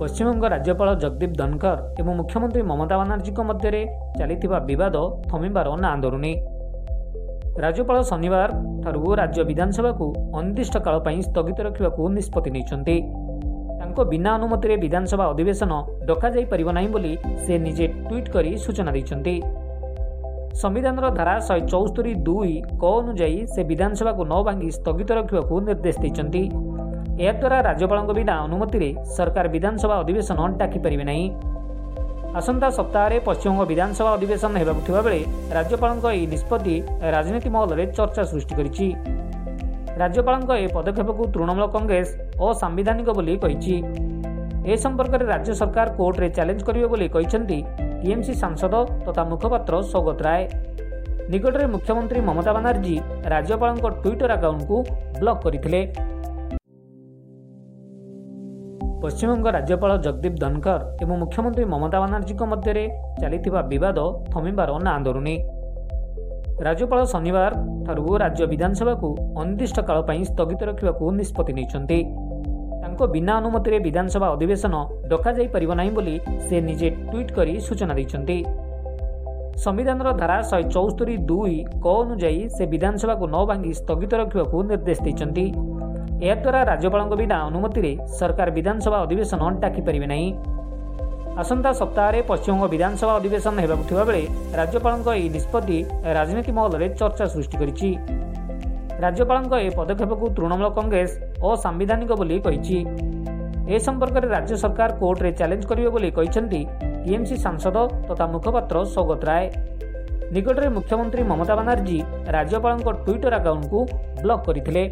ପଶ୍ଚିମବଙ୍ଗ ରାଜ୍ୟପାଳ ଜଗଦୀପ ଧନଖର ଏବଂ ମୁଖ୍ୟମନ୍ତ୍ରୀ ମମତା ବାନାର୍ଜୀଙ୍କ ମଧ୍ୟରେ ଚାଲିଥିବା ବିବାଦ ଥମିବାର ନାଁ ଧରୁନି ରାଜ୍ୟପାଳ ଶନିବାର ଠାରୁ ରାଜ୍ୟ ବିଧାନସଭାକୁ ଅନିର୍ଦ୍ଦିଷ୍ଟ କାଳ ପାଇଁ ସ୍ଥଗିତ ରଖିବାକୁ ନିଷ୍ପତ୍ତି ନେଇଛନ୍ତି। ତାଙ୍କ ବିନା ଅନୁମତିରେ ବିଧାନସଭା ଅଧିବେଶନ ଡକାଯାଇପାରିବ ନାହିଁ ବୋଲି ସେ ନିଜେ ଟ୍ୱିଟ୍ କରି ସୂଚନା ଦେଇଛନ୍ତି। ସମ୍ବିଧାନର ଧାରା ଶହେ ଚଉସ୍ତରୀ ଦୁଇ କ ଅନୁଯାୟୀ ସେ ବିଧାନସଭାକୁ ନ ଭାଙ୍ଗି ସ୍ଥଗିତ ରଖିବାକୁ ନିର୍ଦ୍ଦେଶ ଦେଇଛନ୍ତି। ଏହାଦ୍ୱାରା ରାଜ୍ୟପାଳଙ୍କ ବିନା ଅନୁମତିରେ ସରକାର ବିଧାନସଭା ଅଧିବେଶନ ଡାକିପାରିବେ ନାହିଁ। ଆସନ୍ତା ସପ୍ତାହରେ ପଶ୍ଚିମବଙ୍ଗ ବିଧାନସଭା ଅଧିବେଶନ ହେବାକୁ ଥିବାବେଳେ ରାଜ୍ୟପାଳଙ୍କ ଏହି ନିଷ୍ପତ୍ତି ରାଜନୀତି ମହଲରେ ଚର୍ଚ୍ଚା ସୃଷ୍ଟି କରିଛି। ରାଜ୍ୟପାଳଙ୍କ ଏହି ପଦକ୍ଷେପକୁ ତୃଣମୂଳ କଂଗ୍ରେସ ଅସାମ୍ବିଧାନିକ ବୋଲି କହିଛି। ଏ ସମ୍ପର୍କରେ ରାଜ୍ୟ ସରକାର କୋର୍ଟରେ ଚ୍ୟାଲେଞ୍ଜ କରିବେ ବୋଲି କହିଛନ୍ତି ଟିଏମ୍ସି ସାଂସଦ ତଥା ମୁଖପାତ୍ର ସୌଗତ ରାୟ। ନିକଟରେ ମୁଖ୍ୟମନ୍ତ୍ରୀ ମମତା ବାନାର୍ଜୀ ରାଜ୍ୟପାଳଙ୍କ ଟ୍ୱିଟର ଆକାଉଣ୍ଟକୁ ବ୍ଲକ୍ କରିଥିଲେ। ପଶ୍ଚିମବଙ୍ଗ ରାଜ୍ୟପାଳ ଜଗଦୀପ ଧନଖର ଏବଂ ମୁଖ୍ୟମନ୍ତ୍ରୀ ମମତା ବାନାର୍ଜୀଙ୍କ ମଧ୍ୟରେ ଚାଲିଥିବା ବିବାଦ ଥମିବାର ନାଁ ଧରୁନି ରାଜ୍ୟପାଳ ଶନିବାର ଠାରୁ ରାଜ୍ୟ ବିଧାନସଭାକୁ ଅନିର୍ଦ୍ଦିଷ୍ଟ କାଳ ପାଇଁ ସ୍ଥଗିତ ରଖିବାକୁ ନିଷ୍ପତ୍ତି ନେଇଛନ୍ତି। ତାଙ୍କ ବିନା ଅନୁମତିରେ ବିଧାନସଭା ଅଧିବେଶନ ଡକାଯାଇପାରିବ ନାହିଁ ବୋଲି ସେ ନିଜେ ଟ୍ୱିଟ୍ କରି ସୂଚନା ଦେଇଛନ୍ତି। ସମ୍ବିଧାନର ଧାରା ଶହେ ଚଉସ୍ତରୀ ଦୁଇ କ ଅନୁଯାୟୀ ସେ ବିଧାନସଭାକୁ ନ ଭାଙ୍ଗି ସ୍ଥଗିତ ରଖିବାକୁ ନିର୍ଦ୍ଦେଶ ଦେଇଛନ୍ତି। ଏହାଦ୍ୱାରା ରାଜ୍ୟପାଳଙ୍କ ବିନା ଅନୁମତିରେ ସରକାର ବିଧାନସଭା ଅଧିବେଶନ ଡାକିପାରିବେ ନାହିଁ। ଆସନ୍ତା ସପ୍ତାହରେ ପଶ୍ଚିମବଙ୍ଗ ବିଧାନସଭା ଅଧିବେଶନ ହେବାକୁ ଥିବାବେଳେ ରାଜ୍ୟପାଳଙ୍କ ଏହି ନିଷ୍ପତ୍ତି ରାଜନୀତି ମହଲରେ ଚର୍ଚ୍ଚା ସୃଷ୍ଟି କରିଛି। ରାଜ୍ୟପାଳଙ୍କ ଏହି ପଦକ୍ଷେପକୁ ତୃଣମୂଳ କଂଗ୍ରେସ ଅସାମ୍ବିଧାନିକ ବୋଲି କହିଛି। ଏ ସମ୍ପର୍କରେ ରାଜ୍ୟ ସରକାର କୋର୍ଟରେ ଚ୍ୟାଲେଞ୍ଜ କରିବେ ବୋଲି କହିଛନ୍ତି ଟିଏମ୍ସି ସାଂସଦ ତଥା ମୁଖପାତ୍ର ସୌଗତ ରାୟ। ନିକଟରେ ମୁଖ୍ୟମନ୍ତ୍ରୀ ମମତା ବାନାର୍ଜୀ ରାଜ୍ୟପାଳଙ୍କ ଟ୍ୱିଟର ଆକାଉଣ୍ଟକୁ ବ୍ଲକ୍ କରିଥିଲେ।